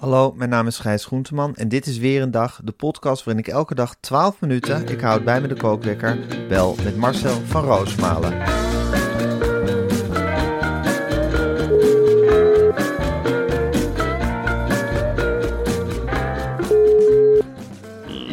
Hallo, mijn naam is Gijs Groenteman en dit is weer een dag, de podcast waarin ik elke dag 12 minuten, ik houd bij me de kookwekker, bel met Marcel van Roosmalen.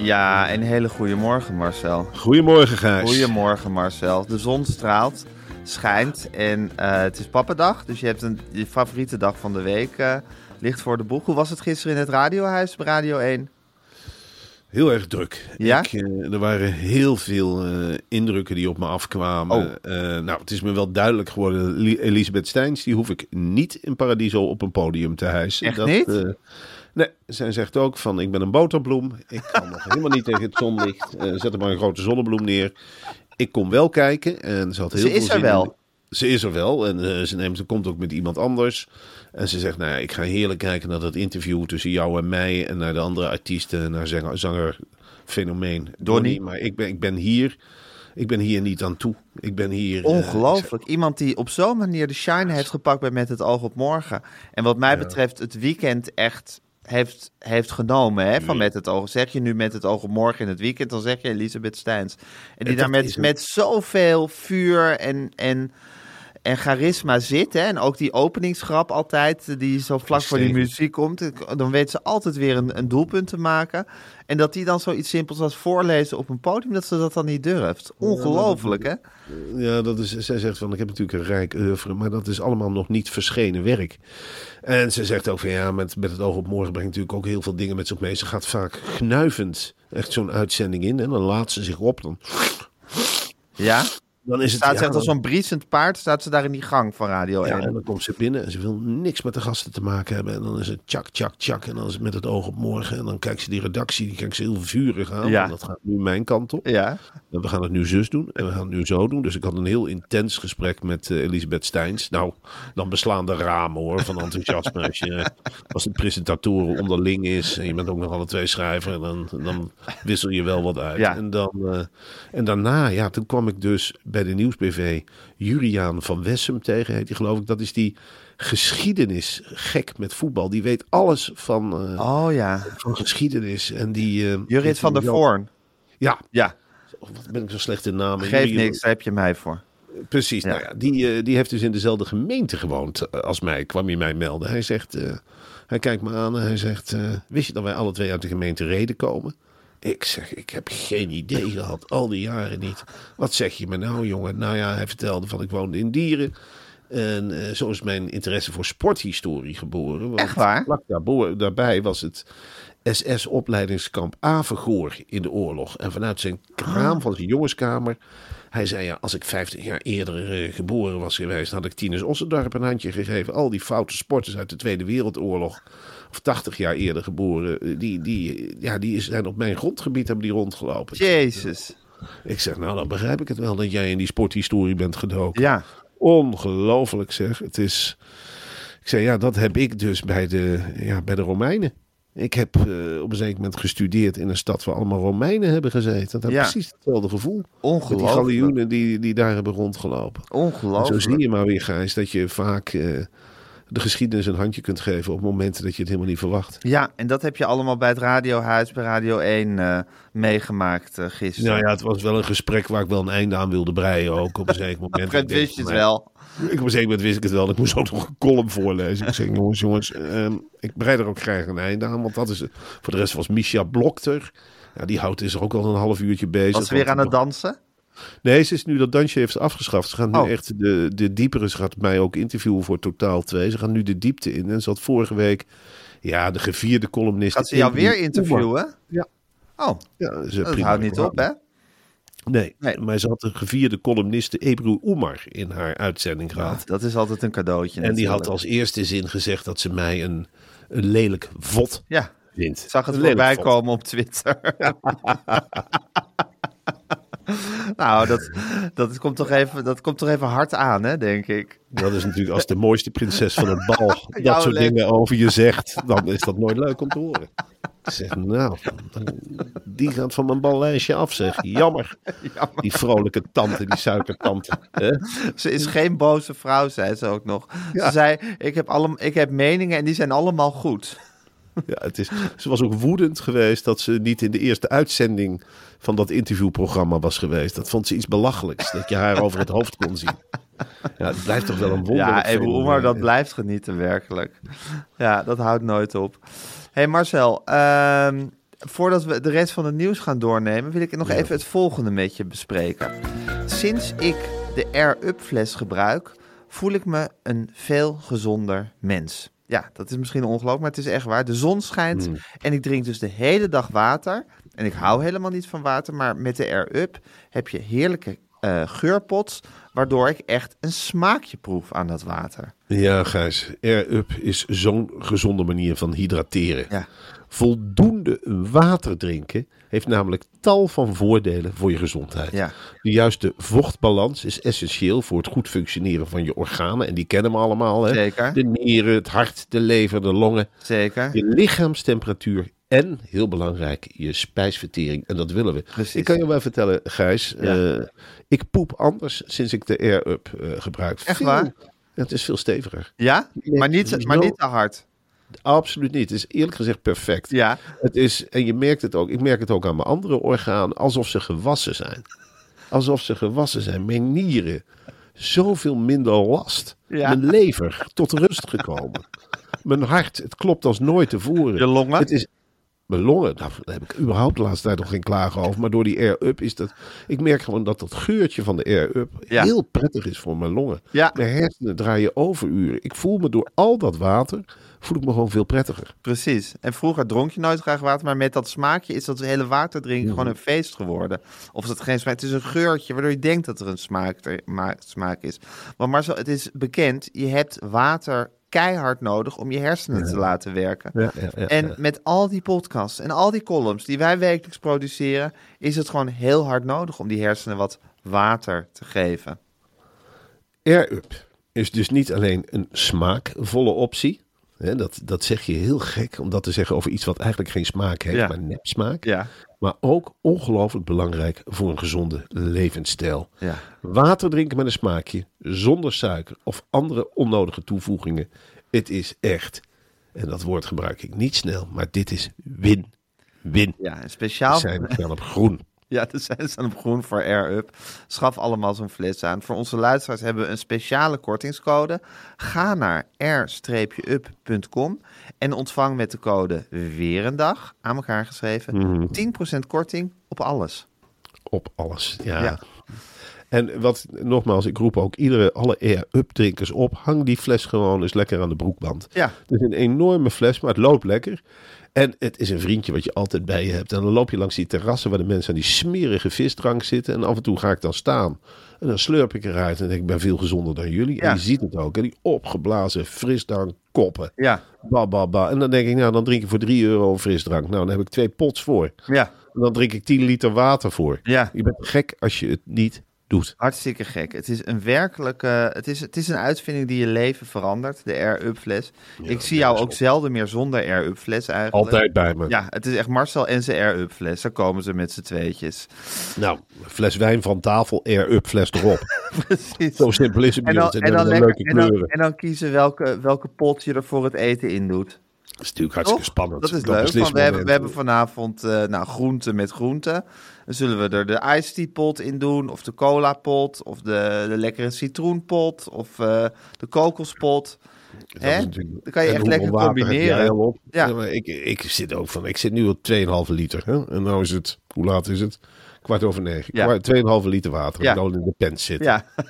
Ja, een hele goede morgen Marcel. Goedemorgen, Gijs. Goedemorgen Marcel. De zon straalt, schijnt en eh, het is pappendag, dus je hebt een, je favoriete dag van de week eh, ligt voor de boeg. Hoe was het gisteren in het radiohuis bij Radio 1? Heel erg druk. Ja? Ik, eh, er waren heel veel eh, indrukken die op me afkwamen. Oh. Eh, nou, het is me wel duidelijk geworden. Li- Elisabeth Steins, die hoef ik niet in Paradiso op een podium te hijsen. Echt niet? eh, nee, zij zegt ook van, ik ben een boterbloem. Ik kan nog helemaal niet tegen het zonlicht. Zet er maar een grote zonnebloem neer. Ik kom wel kijken. En ze had heel Ze veel is er zin wel. in- Ze is er wel en eh, ze, neemt, ze komt ook met iemand anders. En ze zegt, nou ja, ik ga heerlijk kijken naar dat interview tussen jou en mij... en naar de andere artiesten, naar zanger, zanger fenomeen Donny. Maar ik ben, ik ben hier, ik ben hier niet aan toe. Ik ben hier... eh, Ongelooflijk. Iemand die op zo'n manier de shine heeft gepakt bij Met het oog op morgen. En wat mij betreft het weekend echt heeft, heeft genomen hè, van Met het oog. Zeg je nu Met het oog op morgen in het weekend, dan zeg je Elisabeth Steins. En die daar met, een- met zoveel vuur en... en en charisma zit, hè? en ook die openingsgrap altijd, die zo vlak voor die muziek komt, dan weet ze altijd weer een, een doelpunt te maken. En dat die dan zoiets simpels als voorlezen op een podium, dat ze dat dan niet durft. Ongelooflijk, hè? Ja, dat is, zij zegt van, ik heb natuurlijk een rijk oeuvre, maar dat is allemaal nog niet verschenen werk. En ze zegt ook van, ja, met, met het oog op morgen brengt natuurlijk ook heel veel dingen met zich mee. Ze gaat vaak gnuivend echt zo'n uitzending in en dan laat ze zich op. Dan, Ja? Dan is het... Staat ze echt als zo'n briesend paard, staat ze daar in die gang van Radio 1. Ja, en dan komt ze binnen en ze wil niks met de gasten te maken hebben. En dan is het tjak, tjak, tjak. En dan is het met het oog op morgen. En dan kijkt ze die redactie, die kijkt ze heel vurig aan. Ja. En dat gaat nu mijn kant op. Ja. En we gaan het nu zus doen en we gaan het nu zo doen. Dus ik had een heel intens gesprek met eh, Elisabeth Steins. Nou, dan beslaan de ramen hoor van enthousiasme. als, je, als de presentatoren onderling is en je bent ook nog alle twee schrijver. Dan, dan wissel je wel wat uit. Ja. En, dan, eh, en daarna, ja, toen kwam ik dus bij de Nieuwsbv Juriaan van Wessem tegen. Heet die geloof ik. Dat is die geschiedenis gek met voetbal. Die weet alles van, eh, Oh ja. van geschiedenis. En die, eh, Jurit van der Voorn. Ja, Ja, of wat ben ik zo slecht in namen. Juriaan- niks, daar heb je mij voor. Precies, Ja. nou ja, die, eh, die heeft dus in dezelfde gemeente gewoond als mij, kwam hij mij melden. Hij zegt, hij kijkt me aan en hij zegt, wist je dat wij alle twee uit de gemeente Reden komen? Ik zeg, ik heb geen idee gehad, al die jaren niet. Wat zeg je me nou, jongen? Nou ja, hij vertelde van ik woonde in Dieren. En eh, zo is mijn interesse voor sporthistorie geboren. Want Echt waar? Vlak daarbij was het SS-opleidingskamp Avergoor in de oorlog. En vanuit zijn kraam van zijn jongenskamer... Hij zei, ja, als ik 50 jaar eerder eh, geboren was geweest... had ik Tinus Ossendorp een handje gegeven. Al die foute sporters uit de Tweede Wereldoorlog... of 80 jaar eerder geboren... eh, die, die, ja, die zijn op mijn grondgebied hebben die rondgelopen. Jezus. Ik zeg, nou, dan begrijp ik het wel dat jij in die sporthistorie bent gedoken. Ja. Ongelooflijk zeg. Het is. Ik zei, ja, dat heb ik dus bij de, ja, bij de Romeinen. Ik heb eh, op een zeker moment gestudeerd in een stad waar allemaal Romeinen hebben gezeten. Dat heb Ja. precies hetzelfde gevoel. Met die Ongelooflijk. galioenen die, die daar hebben rondgelopen. En Ongelooflijk. zo zie je maar weer, Gijs, dat je vaak eh, de geschiedenis een handje kunt geven op momenten dat je het helemaal niet verwacht. Ja, en dat heb je allemaal bij het radiohuis, bij Radio 1 eh, meegemaakt gisteren. Nou ja, het was wel een gesprek waar ik wel een einde aan wilde breien ook op een zeker moment. Denk wist je het nou, wel. Ik op een gegeven moment wist ik het wel. Ik moest ook nog een column voorlezen. Ik zei, jongens, jongens, ehm, ik bereid er ook graag een einde aan. Want dat is, voor de rest was Misha Blokter. Ja, die houdt is er ook al een half uurtje bezig. Was ze weer aan het dansen? Nee, ze is nu dat dansje heeft ze afgeschaft. Ze gaat nu Oh. echt de, de diepere. Ze gaat mij ook interviewen voor Totaal 2. Ze gaan nu de diepte in. En ze had vorige week, ja, de gevierde columnist. Gaat ze jou weer interviewen? Ja. Oh, Ja, een dat houdt niet op, hè? Nee, Nee. maar ze had de gevierde columniste Ebru Oemar in haar uitzending gehad. Dat is altijd een cadeautje. en die had als eerste zin gezegd dat ze mij een, een lelijk vod Ja, vindt. zag het Een voorbij komen op Twitter. nou, dat, dat, komt toch even, dat komt toch even hard aan, hè, denk ik. Dat is natuurlijk als de mooiste prinses van het bal dat Jouw soort leuk. dingen over je zegt, dan is dat nooit leuk om te horen. Ik zeg, nou, die gaat van mijn ballijstje af, zeg. Jammer. Die vrolijke tante, die suikertante. Hè? Ze is geen boze vrouw, zei ze ook nog. Ze zei, ik heb, alle, ik heb meningen en die zijn allemaal goed. Ja, het is, ze was ook woedend geweest dat ze niet in de eerste uitzending van dat interviewprogramma was geweest. Dat vond ze iets belachelijks, dat je haar over het hoofd kon zien. Ja, het blijft toch wel een wonder. Ja, Ebru Oemar, dat blijft genieten, werkelijk. Ja, dat houdt nooit op. hey Marcel, ehm, voordat we de rest van het nieuws gaan doornemen, wil ik nog even het volgende met je bespreken. Sinds ik de Air Up fles gebruik, voel ik me een veel gezonder mens. Ja, dat is misschien ongelooflijk, maar het is echt waar. De zon schijnt en ik drink dus de hele dag water. En ik hou helemaal niet van water, maar met de Air Up heb je heerlijke eh, geurpots, waardoor ik echt een smaakje proef aan dat water. Ja, Gijs. Air Up is zo'n gezonde manier van hydrateren. Ja. Voldoende water drinken heeft namelijk tal van voordelen voor je gezondheid. Ja. De juiste vochtbalans is essentieel voor het goed functioneren van je organen. En die kennen we allemaal. Hè? Zeker. De nieren, het hart, de lever, de longen. Zeker. Je lichaamstemperatuur en, heel belangrijk, je spijsvertering. En dat willen we. Precies. Ik kan je wel vertellen, Gijs. Ja. eh, ik poep anders sinds ik de Air Up eh, gebruik. Echt Veel- waar? Het is veel steviger. Ja? Maar niet, maar niet te hard. Absoluut niet. Het is eerlijk gezegd perfect. Ja. Het is, en je merkt het ook, ik merk het ook aan mijn andere organen, alsof ze gewassen zijn. Alsof ze gewassen zijn. Mijn nieren, zoveel minder last. Ja. Mijn lever, tot rust gekomen. Mijn hart, het klopt als nooit tevoren. Je longen? Het is, mijn longen, daar heb ik überhaupt de laatste tijd nog geen klagen over. Maar door die Air-Up is dat, ik merk gewoon dat dat geurtje van de Air-Up Ja. heel prettig is voor mijn longen. Ja. Mijn hersenen draaien overuren. Ik voel me door al dat water, voel ik me gewoon veel prettiger. Precies. En vroeger dronk je nooit graag water, maar met dat smaakje is dat hele waterdrinken gewoon een feest geworden. Of is het geen smaak? Het is een geurtje waardoor je denkt dat er een smaak, er, ma- smaak is. Maar Marcel, het is bekend, je hebt water keihard nodig om je hersenen te laten werken. Ja, ja, en met al die podcasts en al die columns die wij wekelijks produceren, is het gewoon heel hard nodig om die hersenen wat water te geven. Air-Up is dus niet alleen een smaakvolle optie. Hè, dat, dat zeg je heel gek om dat te zeggen over iets wat eigenlijk geen smaak heeft, Ja. maar nepsmaak. Ja. Maar ook ongelooflijk belangrijk voor een gezonde levensstijl. Ja. Water drinken met een smaakje, zonder suiker of andere onnodige toevoegingen. Het is echt, en dat woord gebruik ik niet snel, maar dit is win-win. Ja, en We speciaal. zijn op groen. Ja, er zijn ze op groen voor Air Up. Schaf allemaal zo'n fles aan. Voor onze luisteraars hebben we een speciale kortingscode. Ga naar air-up.com en ontvang met de code weer een dag, aan elkaar geschreven, 10% korting op alles. Op alles, ja. Ja. En wat, nogmaals, ik roep ook iedere, alle Air-Up drinkers op. Hang die fles gewoon eens lekker aan de broekband. Ja. Het is een enorme fles, maar het loopt lekker. En het is een vriendje wat je altijd bij je hebt. En dan loop je langs die terrassen waar de mensen aan die smerige visdrank zitten. En af en toe ga ik dan staan. En dan slurp ik eruit en denk ik, ben veel gezonder dan jullie. Ja. En je ziet het ook. hè, Die opgeblazen frisdrank koppen. Ja, Ba, ba, ba. En dan denk ik, nou dan drink ik voor 3 euro frisdrank. Nou, dan heb ik twee pots voor. ja, En dan drink ik 10 liter water voor. ja. Je bent gek als je het niet doet. Hartstikke gek. Het is een werkelijke. Het is, het is een uitvinding die je leven verandert. De Air Up fles. ik zie jou ook zelden meer zonder Air Up fles eigenlijk. Altijd bij me. Ja, het is echt Marcel en zijn Air Up fles. Daar komen ze met z'n tweetjes. Nou, fles wijn van tafel, air-up fles erop. Precies. Zo simpel is het En dan. En en, dan dan hebben we lekker, leuke en, dan, kleuren. en dan kiezen welke, welke pot je er voor het eten in doet. Dat is natuurlijk hartstikke Toch? spannend. Dat is leuk. Want we, hebben, we hebben vanavond eh nou, groenten met groenten. Dan zullen we er de iced tea pot in doen, of de cola pot, of de, de lekkere citroenpot, of eh, de kokospot. Dat Hè? Dan kan je echt lekker combineren. Ja. ik, ik zit ook van, ik zit nu op 2,5 liter. Hè? En nou is het, hoe laat is het? Kwart over negen. Ja. Kwart- 2,5 liter water. Ja. Ik al in de pen zitten. Ja,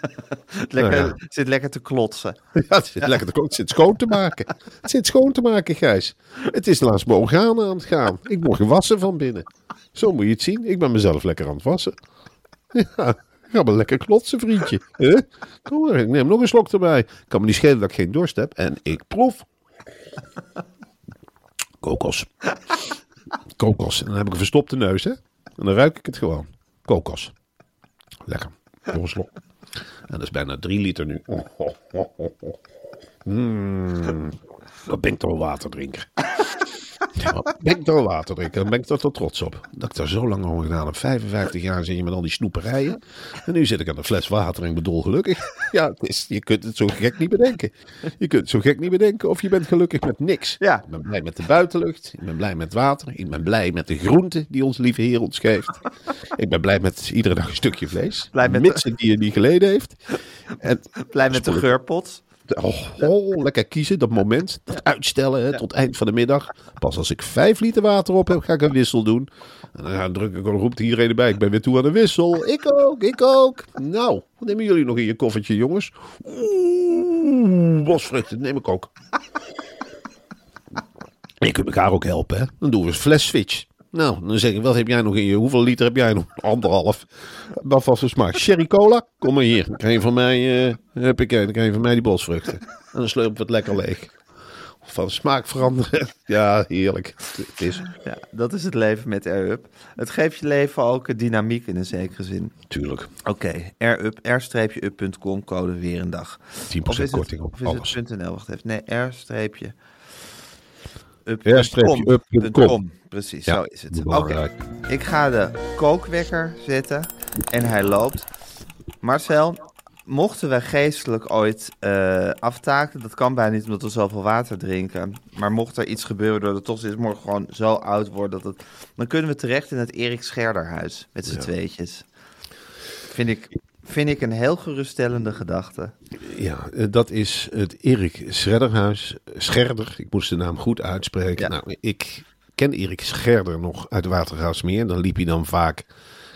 lekker, Nou ja. zit lekker te klotsen. Ja, het zit lekker te. Het zit schoon te maken. Het zit schoon te maken, Gijs. Het is langs mijn organen aan het gaan. Ik word gewassen van binnen. Zo moet je het zien. Ik ben mezelf lekker aan het wassen. Ja, ga maar lekker klotsen, vriendje. Kom maar, ik neem nog een slok erbij. Kan me niet schelen dat ik geen dorst heb. En ik proef. Kokos. Kokos. En dan heb ik een verstopte neus, hè. En dan ruik ik het gewoon. Kokos. Lekker. Nog een slok. En dat is bijna drie liter nu. Mm. Dan ben ik toch een waterdrinker. Ja, ben ik toch een waterdrinker. Dan ben ik er toch trots op. Dat ik daar zo lang over gedaan heb. 55 jaar zit je met al die snoeperijen. En nu zit ik aan een fles water en ik ben dolgelukkig. Ja, het is, je kunt het zo gek niet bedenken. Je kunt het zo gek niet bedenken of je bent gelukkig met niks. Ja. Ik ben blij met de buitenlucht. Ik ben blij met water. Ik ben blij met de groenten die ons lieve Heer ons geeft. Ik ben blij met iedere dag een stukje vlees. Blij met de- het dier niet geleden heeft. En Blij met de geurpot. Oh, oh, lekker kiezen, dat moment. Dat uitstellen hè, tot eind van de middag. Pas als ik vijf liter water op heb, ga ik een wissel doen. En dan druk ik, dan roept iedereen erbij. Ik ben weer toe aan de wissel. Ik ook, ik ook. Nou, wat nemen jullie nog in je koffertje, jongens? Oeh, bosvruchten, neem ik ook. En je kunt elkaar ook helpen, hè? Dan doen we een fles switch. Nou, dan zeg ik, wat heb jij nog in je? Hoeveel liter heb jij nog? Anderhalf. Wat was de smaak? Sherry cola? Kom maar hier. Dan krijg je van mij, eh heb ik, dan krijg je van mij die bosvruchten. En dan we het lekker leeg. Van smaak veranderen. Ja, heerlijk. Het is, Ja, dat is het leven met AirUp. Het geeft je leven ook eh, dynamiek in een zekere zin. tuurlijk, Oké, AirUp, r-up.com, code weer een dag. 10% Of is het, korting op of is alles. het .nl? Wacht even. Nee, r-up. R-up.com. Precies, Ja, zo is het. Oké, ik ga de kookwekker zetten en hij loopt. Marcel, mochten we geestelijk ooit eh, aftaken, dat kan bijna niet omdat we zoveel water drinken, maar mocht er iets gebeuren doordat toch is morgen gewoon zo oud wordt, dat het, dan kunnen we terecht in het Erik Scherderhuis met z'n tweetjes. Vind ik, vind ik een heel geruststellende gedachte. Ja, eh, dat is het Erik Schredderhuis. Scherder, ik moest de naam goed uitspreken. Ja. Nou, ik ken Erik Scherder nog uit Watergraafsmeer. Dan liep hij dan vaak.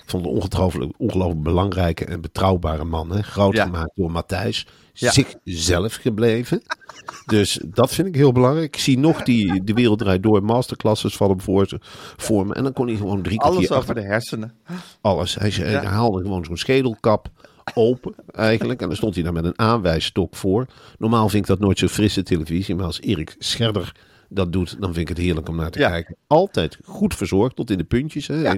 Ik vond het een ongelooflijk, ongelooflijk belangrijke en betrouwbare man. Hè? Groot Ja. gemaakt door Matthijs. Ja. Zichzelf gebleven. Dus dat vind ik heel belangrijk. Ik zie nog die De Wereld Draait Door masterclasses van hem voor, voor me. En dan kon hij gewoon drie Alles kwartier over achter de hersenen. alles. Hij, Ja. haalde gewoon zo'n schedelkap open eigenlijk. En dan stond hij daar met een aanwijsstok voor. Normaal vind ik dat nooit zo frisse televisie. Maar als Erik Scherder dat doet, dan vind ik het heerlijk om naar te Ja. kijken. Altijd goed verzorgd, tot in de puntjes. Hè. Ja.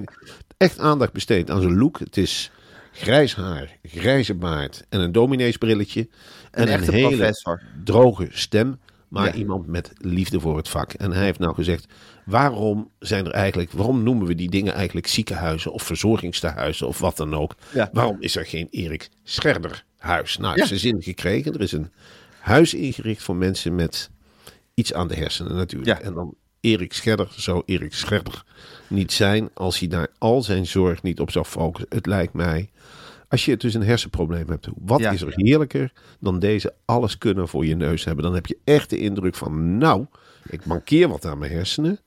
Echt aandacht besteed aan zijn look. Het is grijs haar, grijze baard en een domineesbrilletje. Een en echte een hele professor. droge stem. Maar Ja. iemand met liefde voor het vak. En hij heeft nou gezegd: waarom zijn er eigenlijk, waarom noemen we die dingen eigenlijk ziekenhuizen of verzorgingstehuizen of wat dan ook? Ja. Waarom is er geen Erik Scherder huis? Nou, Ja. zijn zin gekregen. Er is een huis ingericht voor mensen met iets aan de hersenen natuurlijk. Ja. En dan Erik Scherder zou Erik Scherder niet zijn als hij daar al zijn zorg niet op zou focussen. Het lijkt mij. Als je dus een hersenprobleem hebt, wat Ja. is er heerlijker dan deze alles kunnen voor je neus hebben? Dan heb je echt de indruk van, nou, ik mankeer wat aan mijn hersenen.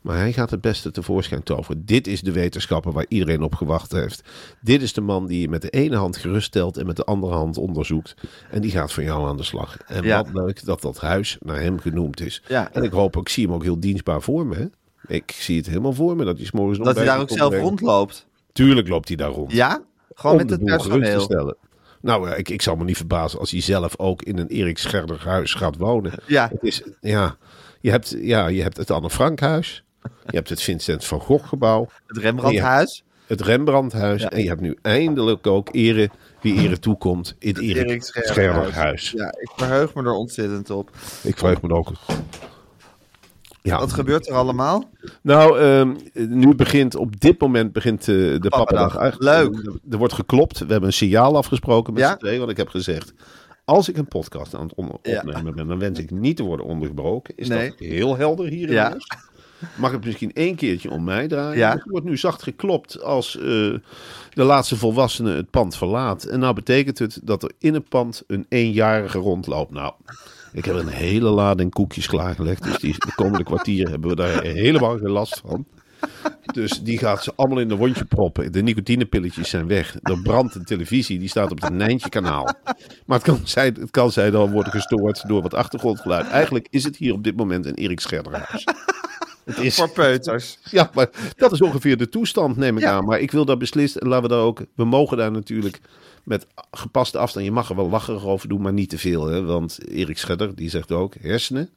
Maar hij gaat het beste tevoorschijn toveren. Dit is de wetenschapper waar iedereen op gewacht heeft. Dit is de man die je met de ene hand geruststelt en met de andere hand onderzoekt. En die gaat van jou aan de slag. En Ja. wat leuk dat dat huis naar hem genoemd is. Ja. En ik hoop ook, ik zie hem ook heel dienstbaar voor me. Hè? Ik zie het helemaal voor me dat hij morgens nog Dat hij daar ook zelf brengen. rondloopt. Tuurlijk loopt hij daar rond. Ja? Gewoon om met het personeel. Nou, ja, ik, ik zou me niet verbazen als hij zelf ook in een Erik Scherder huis gaat wonen. Ja. Het is, ja, je hebt, ja, je hebt het Anne Frank huis. Je hebt het Vincent van Gogh gebouw. Het Rembrandthuis. Het Rembrandthuis. Ja. En je hebt nu eindelijk ook ere wie ere toekomt. In het Erik. Ja, ik verheug me er ontzettend op. Ik verheug me er ook. Ja. Wat gebeurt er allemaal? Nou, ehm, nu begint op dit moment begint eh, de Pappadag. pappadag. Eigenlijk- Leuk. Er wordt geklopt. We hebben een signaal afgesproken met Ja? z'n tweeën. Want ik heb gezegd, als ik een podcast aan het Ja. opnemen ben, dan wens ik niet te worden ondergebroken. Is Nee. dat heel helder hier in Ja. huis? Mag het misschien één keertje om mij draaien? Ja. Er wordt nu zacht geklopt als eh, de laatste volwassene het pand verlaat. En nou betekent het dat er in het pand een eenjarige rondloopt. Nou, ik heb een hele lading koekjes klaargelegd. Dus die, de komende kwartier hebben we daar helemaal geen last van. Dus die gaat ze allemaal in de wondje proppen. De nicotinepilletjes zijn weg. Er brandt een televisie, die staat op het Nijntje kanaal. Maar het kan, zijn, het kan zijn dan worden gestoord door wat achtergrondgeluid. Eigenlijk is het hier op dit moment een Erik Scherderhuis. Het is, Voor peuters. ja, maar dat is ongeveer de toestand, neem ik Ja. aan. Maar ik wil daar beslist, en laten we daar ook, we mogen daar natuurlijk met gepaste afstand, je mag er wel lacherig over doen, maar niet te veel. Hè? Want Erik Scherder, die zegt ook, hersenen,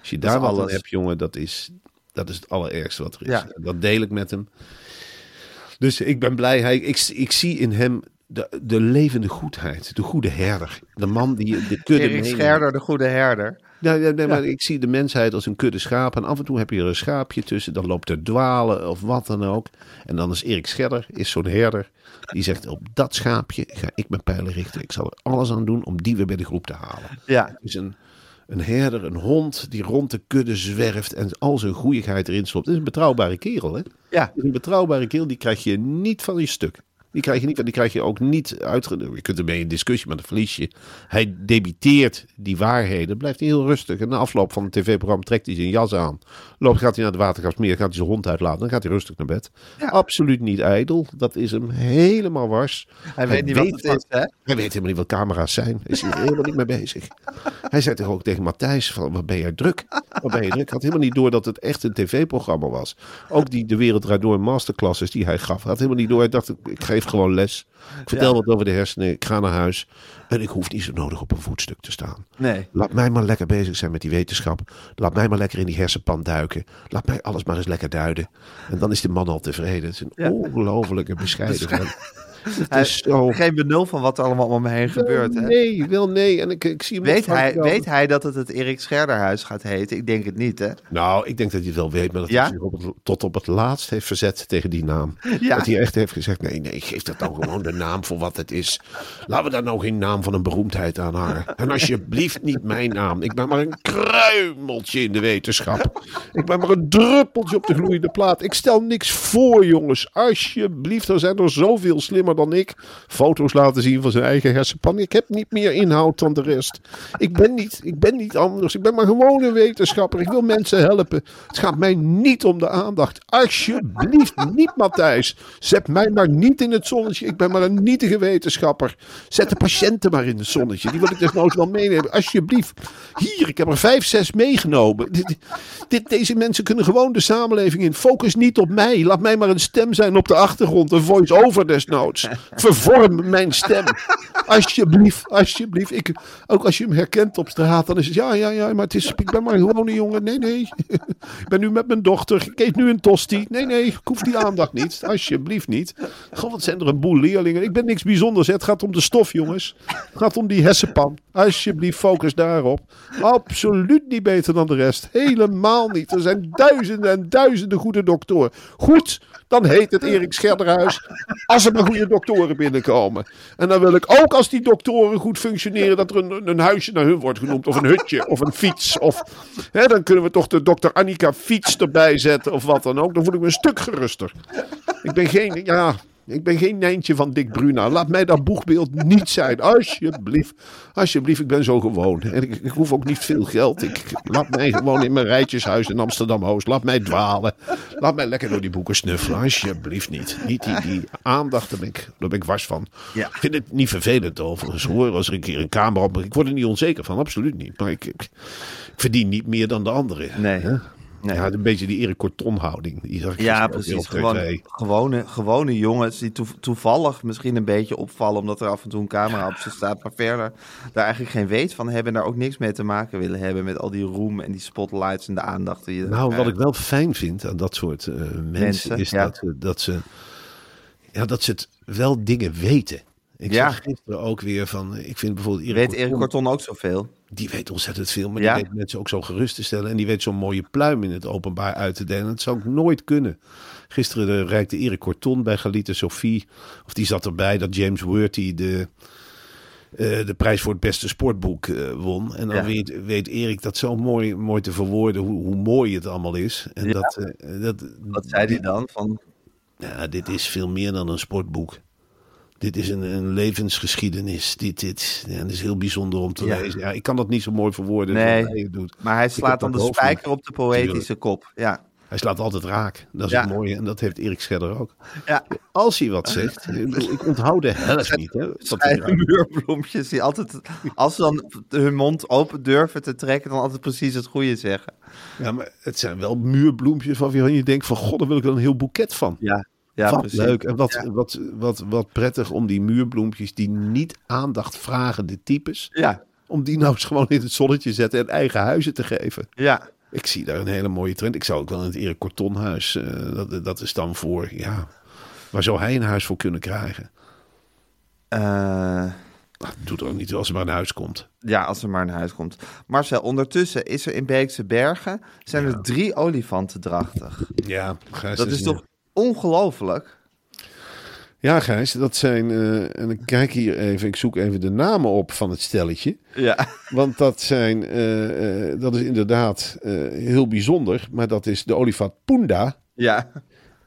als je Dat daar wat aan hebt, jongen, dat is, dat is het allerergste wat er is. Ja. Dat deel ik met hem. Dus ik ben blij, hij, ik, ik zie in hem de, de levende goedheid, de goede herder. De man die de kudde Erik. Scherder, de goede herder. Nee, maar ik zie de mensheid als een kudde schapen. En af en toe heb je er een schaapje tussen. Dan loopt er dwalen of wat dan ook. En dan is Erik Scherder, is zo'n herder. Die zegt, op dat schaapje ga ik mijn pijlen richten. Ik zal er alles aan doen om die weer bij de groep te halen. Ja. Het is een, een herder, een hond die rond de kudde zwerft. En al zijn goeieheid erin stopt. Het is een betrouwbare kerel, hè? Ja. Het is een betrouwbare kerel, die krijg je niet van je stuk. Die krijg je niet, die krijg je ook niet uitge... Je kunt ermee in discussie, maar dan verlies je. Hij debiteert die waarheden, blijft hij heel rustig. En na afloop van het tv-programma trekt hij zijn jas aan. Loopt, gaat hij naar het watergasmeer, gaat hij zijn hond uitlaten. Dan gaat hij rustig naar bed. Absoluut niet ijdel. Dat is hem helemaal wars. Hij weet niet wat het is, hè? Hij weet helemaal niet wat camera's zijn. Hij is hier helemaal niet mee bezig. Hij zei toch ook tegen Matthijs van, wat ben jij druk? Wat ben je druk? Hij had helemaal niet door dat het echt een tv-programma was. Ook die De Wereld Draait Door masterclasses die hij gaf. Hij had helemaal niet door. Hij dacht, ik geef gewoon les. Ik vertel wat over de hersenen. Ik ga naar huis. En ik hoef niet zo nodig op een voetstuk te staan. Nee. Laat mij maar lekker bezig zijn met die wetenschap. Laat mij maar lekker in die hersenpan duiken. Laat mij alles maar eens lekker duiden. En dan is de man al tevreden. Het is een Ja. ongelofelijke bescheidenheid. Het Hij is zo... Geen benul van wat er allemaal om me heen gebeurt, hè? Nee, wel nee. En ik, ik zie hem Weet hij, weet hij dat het het Erik Scherderhuis gaat heten? Ik denk het niet, hè? Nou, ik denk dat hij het wel weet, maar dat Ja? hij zich op het, tot op het laatst heeft verzet tegen die naam. Ja. Dat hij echt heeft gezegd, nee, nee, geef dat nou gewoon de naam voor wat het is. Laten we daar nou geen naam van een beroemdheid aan hangen. En alsjeblieft niet mijn naam. Ik ben maar een kruimeltje in de wetenschap. Ik ben maar een druppeltje op de gloeiende plaat. Ik stel niks voor, jongens. Alsjeblieft, er zijn er zoveel slimmer dan ik. Foto's laten zien van zijn eigen hersenpan. Ik heb niet meer inhoud dan de rest. Ik ben niet, ik ben niet anders. Ik ben maar gewoon een wetenschapper. Ik wil mensen helpen. Het gaat mij niet om de aandacht. Alsjeblieft niet, Matthijs. Zet mij maar niet in het zonnetje. Ik ben maar een nietige wetenschapper. Zet de patiënten maar in het zonnetje. Die wil ik desnoods wel meenemen. Alsjeblieft. Hier, ik heb er vijf, zes meegenomen. Dit, dit, deze mensen kunnen gewoon de samenleving in. Focus niet op mij. Laat mij maar een stem zijn op de achtergrond. Een voice-over desnoods. Vervorm mijn stem. Alsjeblieft, alsjeblieft. Ik, ook als je hem herkent op straat, dan is het ja, ja, ja, maar het is, ik ben maar een jongen. Nee, nee. Ik ben nu met mijn dochter. Ik eet nu een tosti. Nee, nee, ik hoef die aandacht niet. Alsjeblieft niet. God, wat zijn er een boel leerlingen. Ik ben niks bijzonders. Het gaat om de stof, jongens. Het gaat om die hersenpan. Alsjeblieft, focus daarop. Absoluut niet beter dan de rest. Helemaal niet. Er zijn duizenden en duizenden goede doktoren. Goed, dan heet het Erik Scherderhuis. Als er maar goede doktoren binnenkomen. En dan wil ik ook als die doktoren goed functioneren, dat er een, een huisje naar hun wordt genoemd. Of een hutje, of een fiets. Of, hè, dan kunnen we toch de dokter Annika Fiets erbij zetten, of wat dan ook. Dan voel ik me een stuk geruster. Ik ben geen, ja, ik ben geen Nijntje van Dick Bruna. Laat mij dat boegbeeld niet zijn. Alsjeblieft. Alsjeblieft, ik ben zo gewoon. En ik, ik hoef ook niet veel geld. Ik, laat mij gewoon in mijn rijtjeshuis in Amsterdam-Oost. Laat mij dwalen. Laat mij lekker door die boeken snuffelen. Alsjeblieft niet. Niet die, die aandacht, daar ben, ik, daar ben ik wars van. Ja. Ik vind het niet vervelend overigens hoor. Als er een keer een camera op... Ik word er niet onzeker van, absoluut niet. Maar ik, ik, ik verdien niet meer dan de anderen. Nee. Hè? Nee. Ja, een beetje die Erik Corton houding. Die zag ik Ja, precies. Gewoon, gewone, gewone jongens die toe- toevallig misschien een beetje opvallen... omdat er af en toe een camera op ze staat... maar verder daar eigenlijk geen weet van hebben... en daar ook niks mee te maken willen hebben... met al die roem en die spotlights en de aandacht die je Nou, wat ik wel fijn vind aan dat soort eh, mensen, Mensen, is ja. dat, ze- dat, ze, ja, dat ze het wel dingen weten. Ik Ja. zag gisteren ook weer van, ik vind bijvoorbeeld Erik Weet Corton, Erik Korton ook zoveel? Die weet ontzettend veel, maar Ja. die weet mensen ook zo gerust te stellen en die weet zo'n mooie pluim in het openbaar uit te delen. Dat zou ik nooit kunnen. Gisteren reikte Erik Corton bij Galita Sophie, of die zat erbij, dat James Worthy de eh, de prijs voor het beste sportboek eh, won. En dan Ja. weet, weet Erik dat zo mooi, mooi te verwoorden hoe, hoe mooi het allemaal is. En Ja. dat, eh, dat, Wat zei hij dan? Van, ja, dit is veel meer dan een sportboek. Dit is een, een levensgeschiedenis. Dit, dit, ja, dat is heel bijzonder om te Ja. lezen. Ja, ik kan dat niet zo mooi verwoorden Nee. hij het doet. maar hij slaat dan de spijker op de poëtische kop. Ja. Hij slaat altijd raak. Dat is Ja. het mooie. En dat heeft Erik Scherder ook. Ja. Als hij wat zegt. ik onthoud de helft niet. Hè, Zijn muurbloempjes die altijd, als ze dan hun mond open durven te trekken, dan altijd precies het goede zeggen. Ja, maar het zijn wel muurbloempjes waarvan je denkt van god, daar wil ik er een heel boeket van. Ja, ja wat precies. leuk en wat, Ja. wat, wat, wat prettig om die muurbloempjes die niet aandacht vragen, de types, Ja, om die nou eens gewoon in het zonnetje te zetten en eigen huizen te geven. ja. Ik zie daar een hele mooie trend. Ik zou ook wel in het Erik Cortonhuis, eh dat, dat is dan voor, ja, waar zou hij een huis voor kunnen krijgen? Eh, Dat doet er ook niet toe als er maar een huis komt. ja, als er maar een huis komt. Marcel, ondertussen is er in Beekse Bergen zijn er drie olifanten drachtig. Ja, Dat is toch ongelooflijk? Ja, Gijs, dat zijn, eh, en ik kijk hier even, ik zoek even de namen op van het stelletje. Ja, Want dat, zijn, eh, eh, dat is inderdaad heel bijzonder. Maar dat is de olifant Punda ja,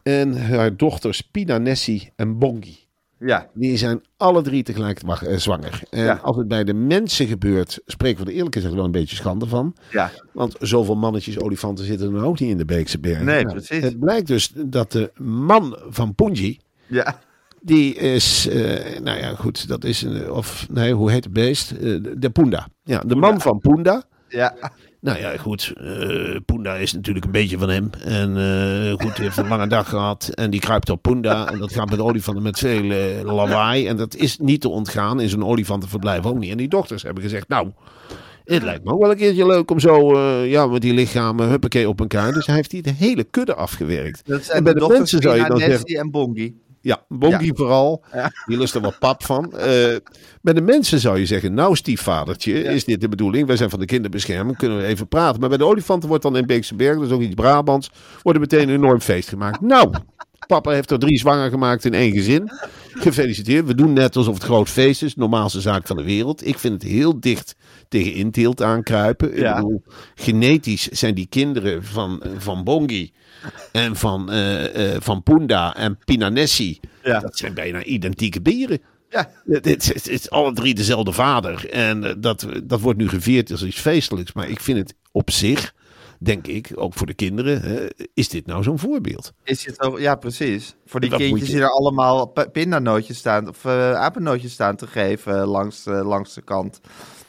en haar dochters Pina, Nessie en Bongi. Ja. Die zijn alle drie tegelijk eh, zwanger. En Ja. als het bij de mensen gebeurt, spreken we er eerlijk gezegd wel een beetje schande van. Ja, Want zoveel mannetjes olifanten zitten er ook niet in de Beekse Bergen. Nee, Nou, precies. Het blijkt dus dat de man van Punji, ja, die is, eh, nou ja goed, dat is, een, of nee, hoe heet het beest? Eh, de, de Punda. Ja, de man van Punda. ja. Nou ja, goed. eh Punda is natuurlijk een beetje van hem. En eh, goed, hij heeft een lange dag gehad. En die kruipt op Punda. En dat gaat met olifanten met veel eh, lawaai. En dat is niet te ontgaan. In zo'n olifantenverblijf ook niet. En die dochters hebben gezegd, nou... Het lijkt me ook wel een keertje leuk om zo ja, met die lichamen huppakee op elkaar. Dus hij heeft die de hele kudde afgewerkt. Dat zijn en bij de, dochters mensen zou je dan zeggen... En Bongi. Ja, Bongi Ja. vooral. Die lust er wat pap van. Eh, bij de mensen zou je zeggen, nou stiefvadertje, is dit de bedoeling? Wij zijn van de kinderbescherming, kunnen we even praten. Maar bij de olifanten wordt dan in Beekse Berg, dat is ook iets Brabants, wordt er meteen een enorm feest gemaakt. Nou, papa heeft er drie zwanger gemaakt in één gezin. Gefeliciteerd. We doen net alsof het groot feest is. Normaalste zaak van de wereld. Ik vind het heel dicht tegen inteelt aankruipen. Ja. Ik bedoel, genetisch zijn die kinderen van, van Bongi en van, eh, eh, van Punda en Pinanessi. Ja. Dat zijn bijna identieke beren. Ja, Het is, het is alle drie dezelfde vader. En eh, dat, dat wordt nu gevierd als iets feestelijks. Maar ik vind het op zich, denk ik, ook voor de kinderen, hè, is dit nou zo'n voorbeeld? is het ja, precies. Voor die Dat kindjes je- die er allemaal pindanootjes staan, of eh apennootjes staan te geven langs, eh, langs de kant.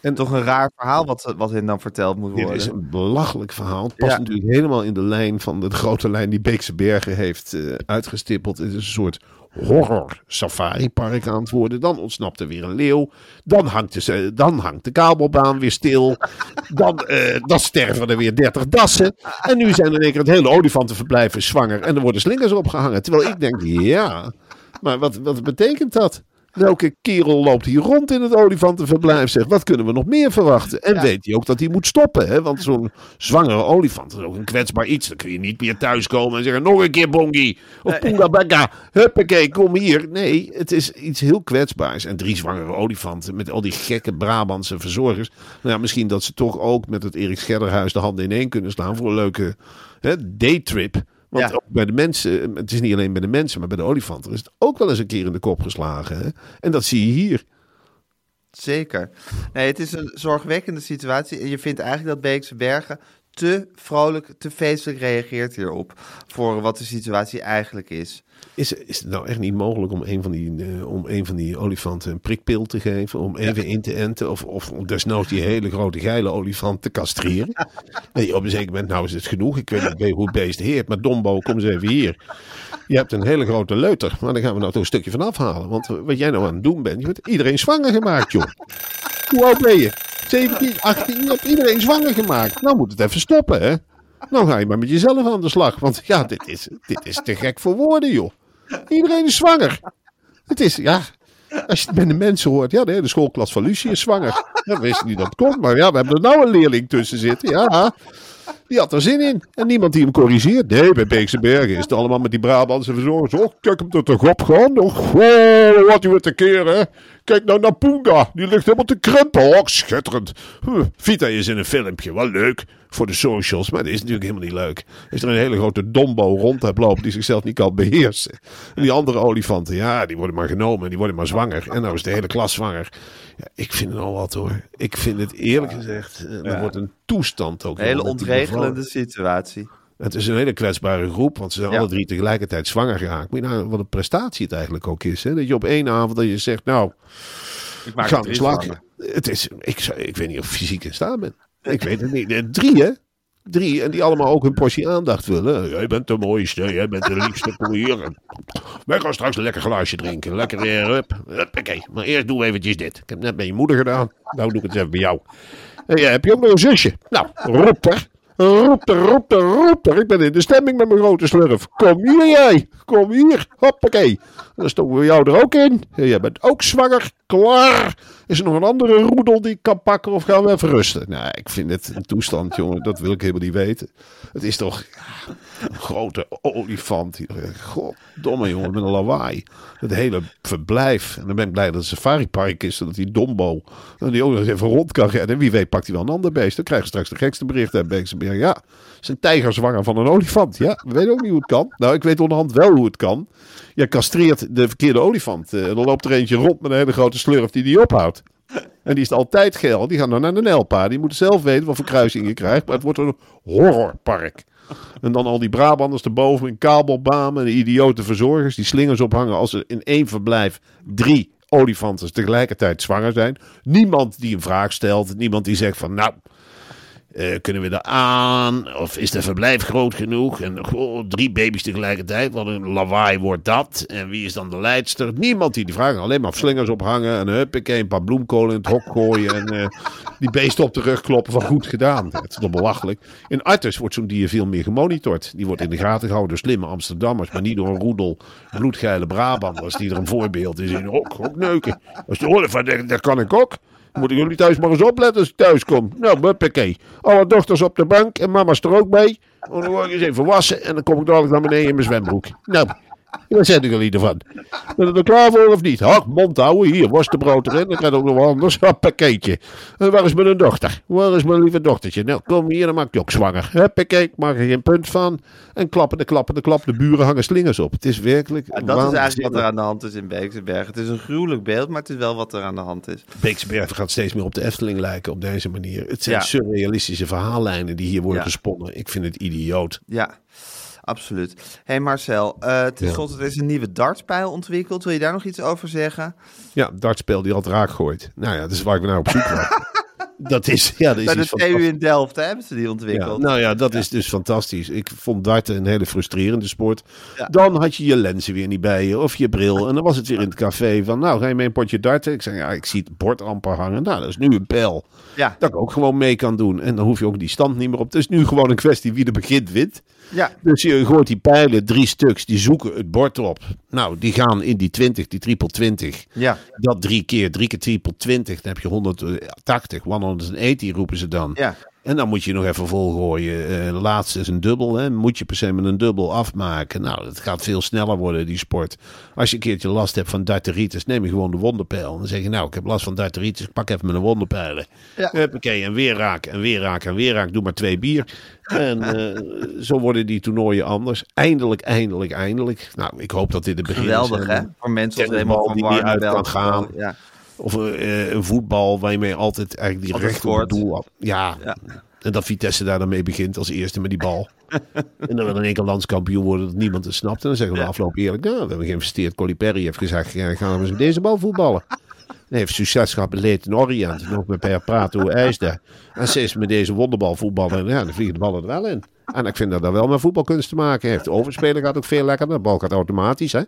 En toch een raar verhaal wat, wat hen dan verteld moet Dit worden. is een belachelijk verhaal. Het past Ja. natuurlijk helemaal in de lijn van de grote lijn die Beekse Bergen heeft eh, uitgestippeld. Het is een soort horror safari-park aan het worden. Dan ontsnapt er weer een leeuw. Dan hangt de, dan hangt de kabelbaan weer stil. Dan, eh, dan sterven er weer 30 dassen. En nu zijn er keer het hele olifantenverblijf is zwanger. En er worden slingers opgehangen. Terwijl ik denk, ja, maar wat, wat betekent dat? Welke kerel loopt hier rond in het olifantenverblijf? Zeg, wat kunnen we nog meer verwachten? En weet hij ook dat hij moet stoppen? Hè? Want zo'n zwangere olifant is ook een kwetsbaar iets. Dan kun je niet meer thuiskomen en zeggen: nog een keer bongi. Of punga baga. Huppakee, kom hier. Nee, het is iets heel kwetsbaars. En drie zwangere olifanten met al die gekke Brabantse verzorgers. Nou ja, misschien dat ze toch ook met het Erik Scherderhuis de handen ineen kunnen slaan voor een leuke hè, daytrip. Want Ja. ook bij de mensen, het is niet alleen bij de mensen, maar bij de olifanten is het ook wel eens een keer in de kop geslagen. Hè? En dat zie je hier. Zeker. Nee, het is een zorgwekkende situatie. En je vindt eigenlijk dat Beekse Bergen te vrolijk, te feestelijk reageert hierop. Voor wat de situatie eigenlijk is. Is, is het nou echt niet mogelijk om een van die, eh, om een van die olifanten een prikpil te geven? Om even in te enten? Of, of om desnoods die hele grote geile olifant te castreren? Nee, op een zeker moment, nou is het genoeg. Ik weet niet hoe het beest heert. Maar Dombo, kom eens even hier. Je hebt een hele grote leuter. Maar daar gaan we nou toch een stukje van afhalen. Want wat jij nou aan het doen bent, je hebt iedereen zwanger gemaakt, joh. Hoe oud ben je? 17, 18, je hebt iedereen zwanger gemaakt. Nou moet het even stoppen, hè? Nou ga je maar met jezelf aan de slag. Want ja, dit is, dit is te gek voor woorden, joh. Iedereen is zwanger. Het is, ja... Als je het bij de mensen hoort, ja, de schoolklas van Lucie is zwanger. Ja, we wisten niet dat het komt, maar ja, we hebben er nou een leerling tussen zitten. Ja, die had er zin in. En niemand die hem corrigeert. Nee, bij Beekse Bergen is het allemaal met die Brabantse verzorgers. Oh, kijk hem er toch op gaan. Oh, oh, wat u te keren. kijk nou naar Poenga. Die ligt helemaal te krumpen. Oh, schitterend. Vita is in een filmpje. Wel leuk voor de socials. Maar dat is natuurlijk helemaal niet leuk. Is er een hele grote dombo rond hebt lopen die zichzelf niet kan beheersen. En die andere olifanten, ja, die worden maar genomen. En die worden maar zwanger. En nou is de hele klas zwanger. Ja, ik vind het al wat hoor. Ik vind het eerlijk gezegd. eh, Er wordt een toestand ook. Een hele ontregelende situatie. het is een hele kwetsbare groep, want ze zijn Ja. alle drie tegelijkertijd zwanger geraakt. Moet je nou wat een prestatie het eigenlijk ook is. Hè? Dat je op één avond dat je zegt, nou, Ik ga slag. Het is, ik, ik weet niet of ik fysiek in staat ben. Ik weet het niet. Eh, Drie, hè? Drie. En die allemaal ook hun portie aandacht willen. Jij bent de mooiste, jij bent de liefste koeier. Wij gaan straks een lekker glaasje drinken. Lekker weer, hup. Huppakee. Maar eerst doen we eventjes dit. Ik heb net bij je moeder gedaan. Nou doe ik het even bij jou. Jij heb je ook nog een zusje? Nou, roep er. Roep er, roep er, roep. Ik ben in de stemming met mijn grote slurf. Kom hier jij. Kom hier. Hoppakee. Dan stoken we jou er ook in. Jij bent ook zwanger. Klaar. Is er nog een andere roedel die ik kan pakken of gaan we even rusten? Nou, ik vind het een toestand, jongen. Dat wil ik helemaal niet weten. Het is toch een grote olifant. Goddomme, jongen, met een lawaai. Het hele verblijf. En dan ben ik blij dat het safaripark is. Zodat die dombo dan die ook nog even rond kan rennen. En wie weet pakt hij wel een ander beest. Dan krijg je straks de gekste berichten uit Beekse Ja, een tijger zwanger van een olifant. Ja, we weten ook niet hoe het kan. Nou, ik weet onderhand wel hoe het kan. Je castreert de verkeerde olifant. Eh, dan loopt er eentje rond met een hele grote slurf die die ophoudt. En die is altijd geil. Die gaan dan naar de Nelpa. Die moeten zelf weten wat voor kruising je krijgt. Maar het wordt een horrorpark. En dan al die Brabanders erboven in kabelbanen. De idiote verzorgers die slingers ophangen als er in één verblijf drie olifanten tegelijkertijd zwanger zijn. Niemand die een vraag stelt. Niemand die zegt van nou... eh, kunnen we er aan? Of is de verblijf groot genoeg? En drie baby's tegelijkertijd. Wat een lawaai wordt dat? En wie is dan de leidster? Niemand die die vragen. Alleen maar slingers ophangen. En huppakee, een paar bloemkolen in het hok gooien. En eh, die beesten op de rug kloppen van goed gedaan. Het is toch belachelijk. In Artes wordt zo'n dier veel meer gemonitord. Die wordt in de gaten gehouden door slimme Amsterdammers. Maar niet door een roedel bloedgeile Brabanders. Die er een voorbeeld is in. Ook neuken. Als je olifant denkt, dat kan ik ook. Moeten jullie thuis maar eens opletten als ik thuis kom. Nou, huppakee. Alle dochters op de bank en mama's er ook bij. Dan word ik eens even wassen en dan kom ik dadelijk naar beneden in mijn zwembroek. Nou, wat zijn jullie ervan? Ben je er klaar voor of niet? Hak, mond houden. Hier, was de brood erin. Dan krijg ik ook nog wat anders. Hoppakeetje. En waar is mijn dochter? Waar is mijn lieve dochtertje? Nou, kom hier, dan maak je ook zwanger. Huppakee, ik maak er geen punt van. En klappen, de klappen, de klap. De buren hangen slingers op. Het is werkelijk Ja, dat is eigenlijk wat er aan de hand is in Beekseberg. Het is een gruwelijk beeld, maar het is wel wat er aan de hand is. Beeksberg gaat steeds meer op de Efteling lijken op deze manier. Het zijn Ja. surrealistische verhaallijnen die hier worden Ja. gesponnen. Ik vind het idioot. Ja, absoluut. hey Marcel, eh ten Ja. er is een nieuwe dartspijl ontwikkeld. Wil je daar nog iets over zeggen? Ja, dartspel die altijd raak gooit. Nou ja, dat is waar ik naar op zoek was. dat is, ja, dat is Bij de TU in Delft hè, hebben ze die Ja, ontwikkeld. nou ja, dat is dus fantastisch. Ik vond darten een hele frustrerende sport. Ja. Dan had je je lenzen weer niet bij je of je bril. En dan was het weer in het café van, nou, ga je mee een potje darten? Ik zei, ja, ik zie het bord amper hangen. Nou, dat is nu een pijl. Ja. Dat ik ook gewoon mee kan doen. En dan hoef je ook die stand niet meer op. Het is nu gewoon een kwestie wie er begint wint. Ja. Dus je gooit die pijlen, drie stuks, die zoeken het bord op. Nou, die gaan in die 20, die triple 20. Ja. Dat drie keer, drie keer triple 20, dan heb je 180, 180 roepen ze dan. Ja. En dan moet je nog even volgooien. De laatste is een dubbel. Hè. Moet je per se met een dubbel afmaken. Nou, het gaat veel sneller worden, die sport. Als je een keertje last hebt van darteritis, neem je gewoon de wonderpijl. Dan zeg je, nou, ik heb last van darteritis, ik pak even mijn wonderpijlen. Ja. Huppakee, en weer raak, en weer raak, en weer raak. Doe maar twee bier. En eh, zo worden die toernooien anders. Eindelijk, eindelijk, eindelijk. Nou, ik hoop dat dit het begin Geweldig is. hè? En- Voor mensen als Raymond van die niet uit kan gaan. Ja. Of eh, een voetbal waar je mee altijd eigenlijk die recht op het doel... Ja. Ja. En dat Vitesse daar dan mee begint als eerste met die bal. en dan wil in één keer landskampioen worden dat niemand het snapt. En dan zeggen we de afloop eerlijk, nou, we hebben geïnvesteerd. Colli Perry heeft gezegd, ja, gaan we eens met deze bal voetballen. En heeft succes gehad met Leighton Orient. Nog met Per Prato IJsda. En steeds met deze wonderbal voetballen. En ja, dan vliegen de ballen er wel in. En ik vind dat dat wel met voetbalkunst te maken heeft. Overspelen gaat ook veel lekkerder. De bal gaat automatisch. Hè?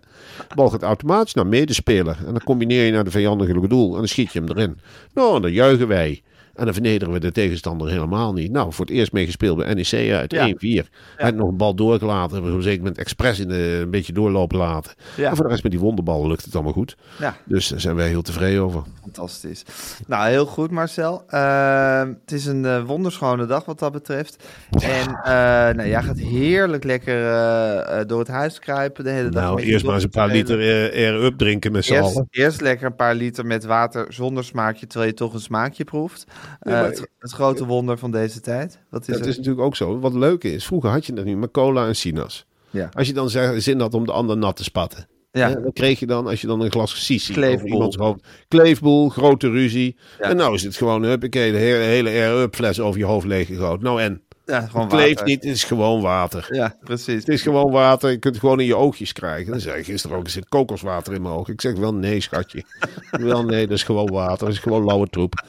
Bal gaat automatisch naar medespeler. En dan combineer je naar de vijandige doel. En dan schiet je hem erin. Nou, dan juichen wij. En dan vernederen we de tegenstander helemaal niet. Nou, voor het eerst meegespeeld bij NEC uit. Ja. 1-4. Hij had nog een bal doorgelaten. Hebben we op een zeker moment expres in de, een beetje doorlopen laten. Ja. En voor de rest met die wonderbal lukt het allemaal goed. Ja, Dus daar zijn wij heel tevreden over. fantastisch. Nou, heel goed Marcel. Ehm, het is een eh, wonderschone dag wat dat betreft. En eh, nou, jij gaat heerlijk lekker eh, door het huis kruipen de hele dag. Nou, eerst maar eens een paar liter air-up drinken met z'n allen. eerst lekker een paar liter met water zonder smaakje, terwijl je toch een smaakje proeft. Maar- het, het grote wonder van deze tijd. Wat is Dat het? is natuurlijk ook zo. Wat leuk is, vroeger had je dat niet met cola en sinaas. Ja. Als je dan zin had om de ander nat te spatten. Ja. Dan kreeg je dan, als je dan een glas sissi Kleefboel. over iemands hoofd. Kleefboel, grote ruzie. Ja. En nou is het gewoon, huppakee, de hele, hele air-up fles over je hoofd leeg gegooid. Nou en? Ja, gewoon Het kleeft niet, het is gewoon water. Ja, precies. Het is gewoon water, je kunt het gewoon in je oogjes krijgen. Dan zei ik gisteren ook, er zit kokoswater in mijn ogen. Ik zeg wel nee, schatje. wel nee, dat is gewoon water, dat is gewoon lauwe troep.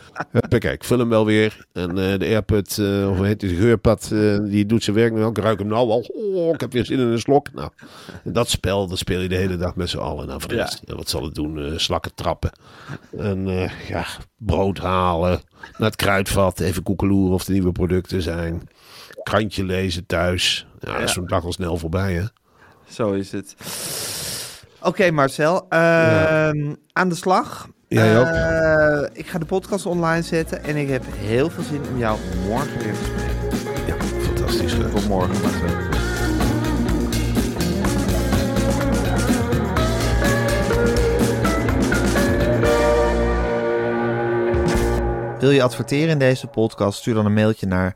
Ik vul hem wel weer. En eh, de airput, eh, of hoe heet het, de geurpad, eh, die doet zijn werk nu al. Ik ruik hem nou al. Oh, ik heb weer zin in een slok. Nou, dat spel, dat speel je de hele dag met z'n allen. Nou, Ja. eh, wat zal het doen? Slakken trappen. En ja, brood halen. Naar het kruidvat, even koekeloeren of er nieuwe producten zijn. Krantje lezen thuis. Ja, zo'n dag al snel voorbij, hè? Zo is het. Oké, Marcel. ehm, Aan de slag. Jij ook. Eh, ik ga de podcast online zetten en ik heb heel veel zin om jou morgen weer te spreken. Ja, fantastisch. Tot morgen, Marcel. Wil je adverteren in deze podcast? Stuur dan een mailtje naar